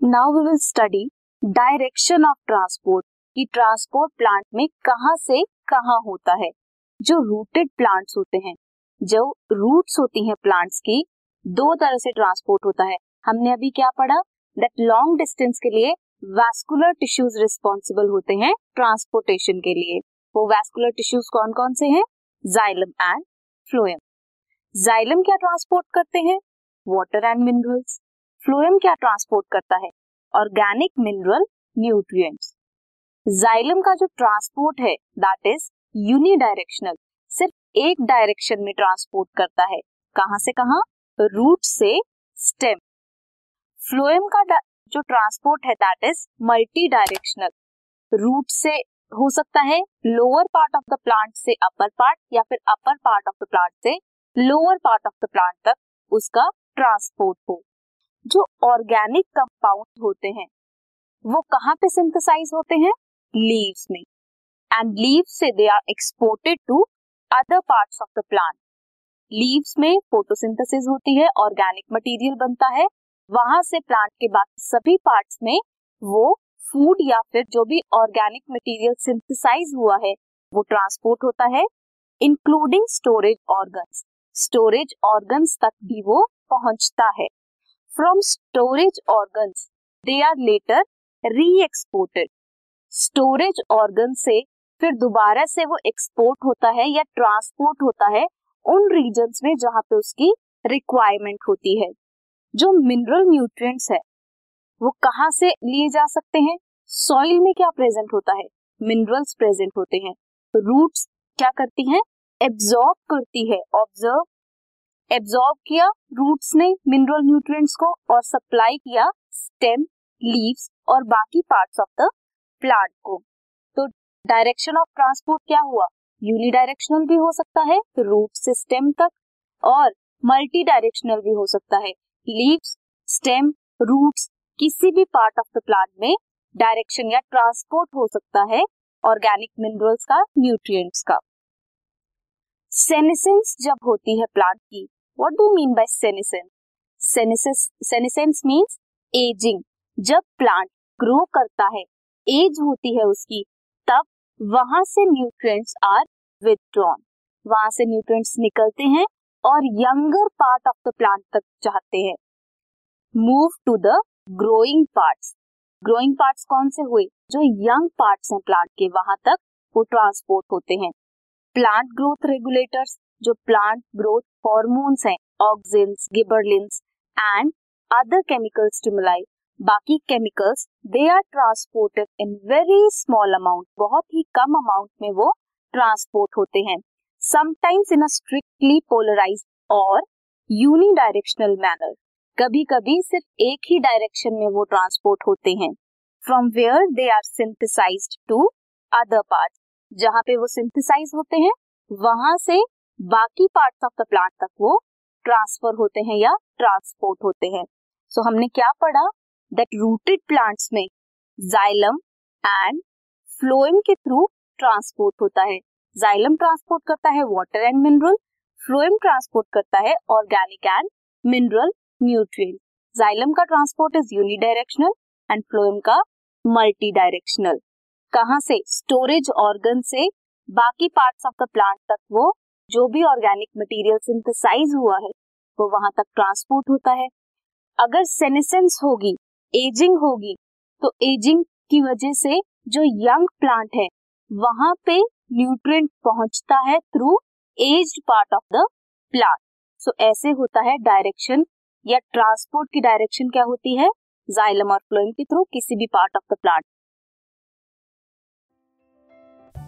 Now we will study direction of transport कि transport plant में कहाँ से कहाँ होता है। जो रूटेड प्लांट्स होते हैं, जो रूट्स होती हैं प्लांट्स की, दो तरह से ट्रांसपोर्ट होता है। हमने अभी क्या पढ़ा? दैट लॉन्ग डिस्टेंस के लिए वैस्कुलर टिश्यूज रिस्पॉन्सिबल होते हैं ट्रांसपोर्टेशन के लिए। वो वैस्कुलर टिश्यूज कौन कौन से हैं? जाइलम एंड फ्लोएम जाइलम क्या ट्रांसपोर्ट करते हैं? वाटर एंड मिनरल्स फ्लोएम क्या ट्रांसपोर्ट करता है? Organic mineral nutrients. जाइलम का जो ट्रांसपोर्ट है दैट इज़ यूनिडायरेक्शनल सिर्फ़ एक डायरेक्शन में ट्रांसपोर्ट करता है। कहाँ से कहाँ? रूट से स्टेम फ्लोएम का जो ट्रांसपोर्ट है that is multi directional root से हो सकता है lower part of the plant से अपर पार्ट या फिर upper part of the plant से lower part of the plant तक उसका ट्रांसपोर्ट हो। जो ऑर्गेनिक कंपाउंड होते हैं, वो कहाँ पे सिंथेसाइज होते हैं? लीव्स में। एंड लीव्स से they are exported to other parts of the plant leaves में फोटोसिंथेसिस होती है ऑर्गेनिक मटेरियल बनता है। वहाँ से प्लांट के बाकी सभी पार्ट्स में वो फ़ूड या फिर जो भी ऑर्गेनिक मटेरियल सिंथेसाइज हुआ है, वो ट्रांसपोर्ट होता है including storage organs storage organs तक भी वो पहुँचता है। From storage organ they are later re exported storage organ से फिर दोबारा से वो एक्सपोर्ट होता है या ट्रांसपोर्ट होता है उन रीजन में जहाँ पे उसकी रिक्वायरमेंट होती है। जो मिनरल न्यूट्रिएंट्स है, वो कहाँ से लिए जा सकते हैं? सॉइल में क्या प्रेजेंट होता है? मिनरल्स प्रेजेंट होते हैं। रूट्स क्या करती हैं? एब्जॉर्ब करती है। ऑब्ज़र्व एब्जॉर्ब किया रूट्स ने मिनरल न्यूट्रिएंट्स को और सप्लाई किया स्टेम लीव्स और बाकी पार्ट्स ऑफ़ द प्लांट को। तो डायरेक्शन ऑफ़ ट्रांसपोर्ट क्या हुआ? यूनी डायरेक्शनल भी हो सकता है रूट से स्टेम तक और मल्टी डायरेक्शनल भी हो सकता है। लीव्स स्टेम रूट्स किसी भी पार्ट ऑफ़ द प्लांट में डायरेक्शन या ट्रांसपोर्ट हो सकता है ऑर्गेनिक मिनरल्स का न्यूट्रिएंट्स का। सेनेसेंस जब होती है प्लांट की what do mean by senescence means ageing जब प्लांट ग्रो करता है एज होती है उसकी, तब वहाँ से न्यूट्रिएंट्स आर विथड्रॉन वहाँ से न्यूट्रिएंट्स निकलते हैं और younger part of the plant तक जाते हैं. Move to the growing parts growing parts कौन से हुए? जो यंग पार्ट्स हैं प्लांट के, वहाँ तक वो ट्रांसपोर्ट होते हैं. प्लांट ग्रोथ रेगुलेटर्स जो प्लांट ग्रोथ हॉर्मोन्स हैं auxins gibberellins and other chemical stimuli बाकी chemicals they are transported in very small amount बहुत ही कम अमाउंट में वो ट्रांसपोर्ट होते हैं। Sometimes in a strictly polarise और यूनी डायरेक्शनल मैनर कभी कभी सिर्फ़ एक ही डायरेक्शन में वो ट्रांसपोर्ट होते हैं। From where they are synthesise to other part जहाँ पे वो सिंथेसाइज होते हैं, वहाँ से बाकी पार्ट्स ऑफ़ द प्लांट तक वो ट्रांसफ़र होते हैं या ट्रांसपोर्ट होते हैं। सो so, हमने क्या पढ़ा? दैट रूटेड प्लांट्स में जाइलम एंड फ्लोएम के थ्रू ट्रांसपोर्ट होता है। जाइलम ट्रांसपोर्ट करता है water and mineral phloem transport करता है organic and mineral nutrient xylem का transport is unidirectional and phloem का मल्टी डायरेक्शनल कहाँ से? स्टोरेज ऑर्गन से। बाकी पार्ट्स ऑफ़ द प्लांट तक वो जो भी ऑर्गेनिक मटेरियल सिंथेसाइज हुआ है, वो वहाँ तक ट्रांसपोर्ट होता है। अगर सेनेसेंस होगी एजिंग होगी तो एजिंग की वजह से जो यंग प्लांट है, वहाँ पे न्यूट्रिएंट पहुँचता है through aged part of the plant so ऐसे होता है डायरेक्शन या ट्रांसपोर्ट की डायरेक्शन क्या होती है? जाइलम और फ्लोएम के थ्रू किसी भी part of the plant